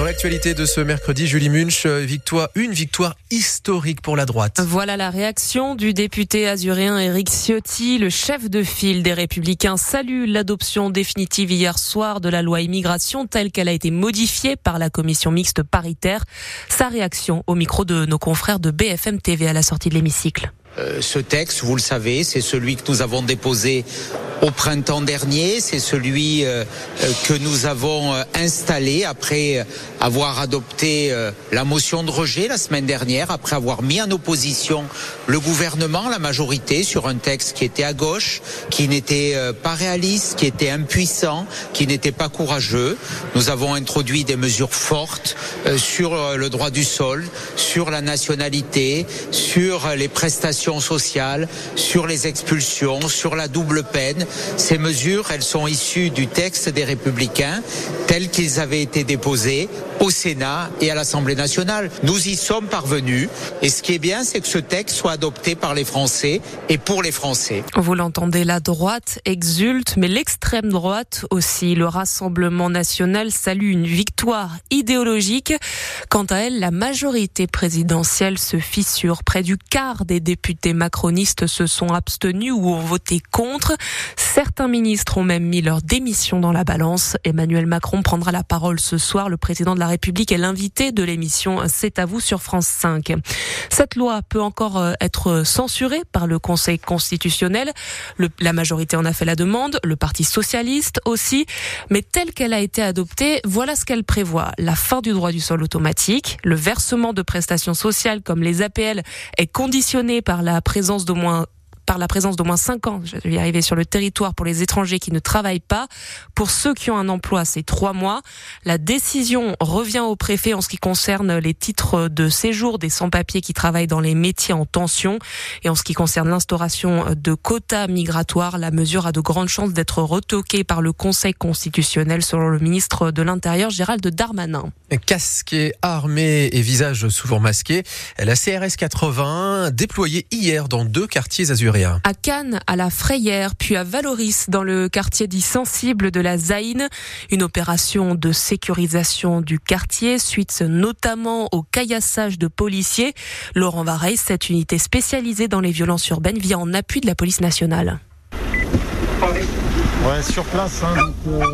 Dans l'actualité de ce mercredi, Julie Munch, euh, victoire, une victoire historique pour la droite. Voilà la réaction du député azuréen Éric Ciotti. Le chef de file des Républicains salue l'adoption définitive hier soir de la loi immigration telle qu'elle a été modifiée par la commission mixte paritaire. Sa réaction au micro de nos confrères de BFM TV à la sortie de l'hémicycle. Euh, ce texte, vous le savez, c'est celui que nous avons déposé au printemps dernier. C'est celui euh, euh, que nous avons installé après avoir adopté la motion de rejet la semaine dernière, après avoir mis en opposition le gouvernement, la majorité, sur un texte qui était à gauche, qui n'était pas réaliste, qui était impuissant, qui n'était pas courageux. Nous avons introduit des mesures fortes sur le droit du sol, sur la nationalité, sur les prestations sociale, sur les expulsions, sur la double peine. Ces mesures, elles sont issues du texte des Républicains tels qu'ils avaient été déposés au Sénat et à l'Assemblée nationale. Nous y sommes parvenus et ce qui est bien, c'est que ce texte soit adopté par les Français et pour les Français. Vous l'entendez, la droite exulte, mais l'extrême droite aussi. Le Rassemblement national salue une victoire idéologique. Quant à elle, la majorité présidentielle se fissure. Près du quart des députés macronistes se sont abstenus ou ont voté contre. Certains ministres ont même mis leur démission dans la balance. Emmanuel Macron prendra la parole ce soir. Le président de la République est l'invité de l'émission C'est à vous sur France 5. Cette loi peut encore euh, être censurée par le Conseil constitutionnel. La majorité en a fait la demande, le Parti socialiste aussi. Mais telle qu'elle a été adoptée, voilà ce qu'elle prévoit. La fin du droit du sol automatique, le versement de prestations sociales comme les APL est conditionné par la présence d'au moins par la présence d'au moins 5 ans, je vais y arriver sur le territoire pour les étrangers qui ne travaillent pas. Pour ceux qui ont un emploi, c'est 3 mois. La décision revient au préfet en ce qui concerne les titres de séjour des sans-papiers qui travaillent dans les métiers en tension. Et en ce qui concerne l'instauration de quotas migratoires, la mesure a de grandes chances d'être retoquée par le Conseil constitutionnel selon le ministre de l'Intérieur, Gérald Darmanin. Casqué, armé et visage souvent masqué, la CRS 80 déployée hier dans deux quartiers azuréens. À Cannes, à la Frayère, puis à Valoris, dans le quartier dit sensible de la Zaïne. Une opération de sécurisation du quartier, suite notamment au caillassage de policiers. Laurent Vareille, cette unité spécialisée dans les violences urbaines, vient en appui de la police nationale. Ouais, sur place. Hein, euh,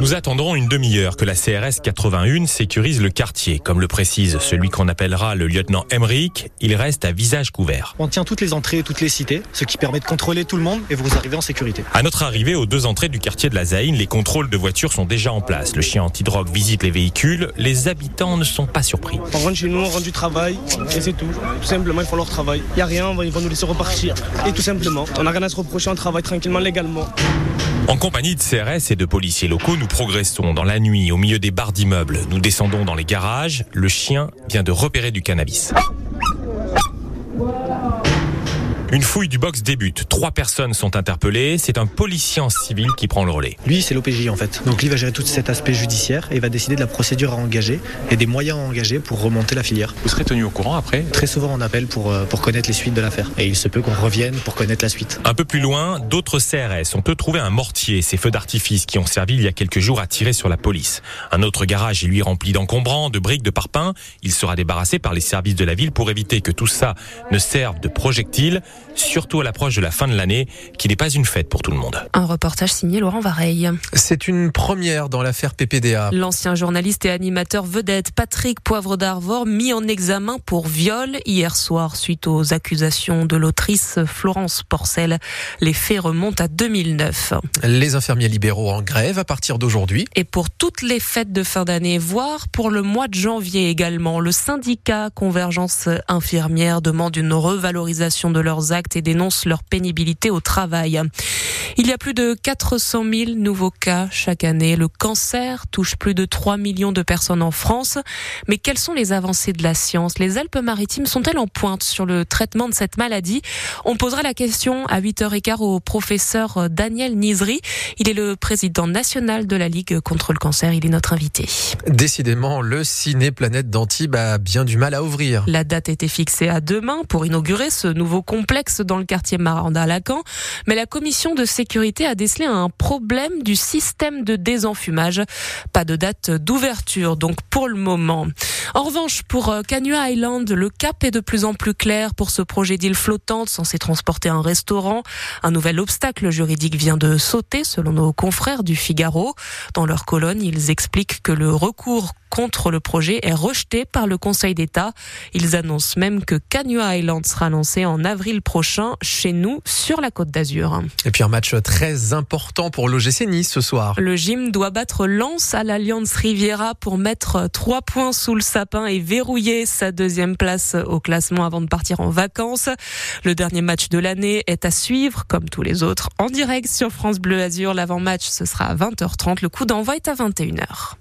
Nous attendrons une demi-heure que la CRS 81 sécurise le quartier. Comme le précise celui qu'on appellera le lieutenant Emmerich, il reste à visage couvert. On tient toutes les entrées et toutes les cités, ce qui permet de contrôler tout le monde et vous arrivez en sécurité. À notre arrivée aux deux entrées du quartier de la Zaïne, les contrôles de voitures sont déjà en place. Le chien antidrogue visite les véhicules. Les habitants ne sont pas surpris. On rentre chez nous, on rentre du travail et c'est tout. Tout simplement, ils font leur travail. Il n'y a rien, ils vont nous laisser repartir. Et tout simplement, on n'a rien à se reprocher, on travaille tranquillement, légalement. En compagnie de CRS et de policiers locaux, nous progressons dans la nuit au milieu des barres d'immeubles. Nous descendons dans les garages. Le chien vient de repérer du cannabis. Une fouille du box débute. Trois personnes sont interpellées. C'est un policier en civil qui prend le relais. Lui, c'est l'OPJ en fait. Donc lui va gérer tout cet aspect judiciaire et va décider de la procédure à engager et des moyens à engager pour remonter la filière. Vous serez tenu au courant après Très souvent on appelle pour, euh, pour connaître les suites de l'affaire. Et il se peut qu'on revienne pour connaître la suite. Un peu plus loin, d'autres CRS ont eux trouvé un mortier, ces feux d'artifice qui ont servi il y a quelques jours à tirer sur la police. Un autre garage est lui rempli d'encombrants, de briques, de parpaings. Il sera débarrassé par les services de la ville pour éviter que tout ça ne serve de projectile, surtout à l'approche de la fin de l'année, qui n'est pas une fête pour tout le monde. Un reportage signé Laurent Vareille. C'est une première dans l'affaire PPDA. L'ancien journaliste et animateur vedette Patrick Poivre d'Arvor mis en examen pour viol hier soir suite aux accusations de l'autrice Florence Porcel. Les faits remontent à 2009. Les infirmiers libéraux en grève à partir d'aujourd'hui. Et pour toutes les fêtes de fin d'année, voire pour le mois de janvier également, le syndicat Convergence infirmière demande une revalorisation de leurs actes et dénonce leur pénibilité au travail. Il y a plus de 400 000 nouveaux cas chaque année. Le cancer touche plus de 3 millions de personnes en France. Mais quelles sont les avancées de la science? Les Alpes-Maritimes sont-elles en pointe sur le traitement de cette maladie? On posera la question à 8h15 au professeur Daniel Nizri. Il est le président national de la Ligue contre le cancer. Il est notre invité. Décidément, le ciné Planète d'Antibes a bien du mal à ouvrir. La date était fixée à demain pour inaugurer ce nouveau complexe dans le quartier Maranda-Lacan, mais la commission de sécurité a décelé un problème du système de désenfumage. Pas de date d'ouverture donc pour le moment. En revanche, pour Canua Island, le cap est de plus en plus clair pour ce projet d'île flottante censé transporter un restaurant. Un nouvel obstacle juridique vient de sauter selon nos confrères du Figaro. Dans leur colonne, ils expliquent que le recours contre le projet est rejeté par le Conseil d'État. Ils annoncent même que Canua Island sera lancé en avril prochain chez nous sur la Côte d'Azur. Et puis un match très important pour l'OGC Nice ce soir. Le gym doit battre Lens à l'Alliance Riviera pour mettre trois points sous le sapin et verrouiller sa deuxième place au classement avant de partir en vacances. Le dernier match de l'année est à suivre comme tous les autres en direct sur France Bleu Azur. L'avant-match ce sera à 20h30. Le coup d'envoi est à 21h.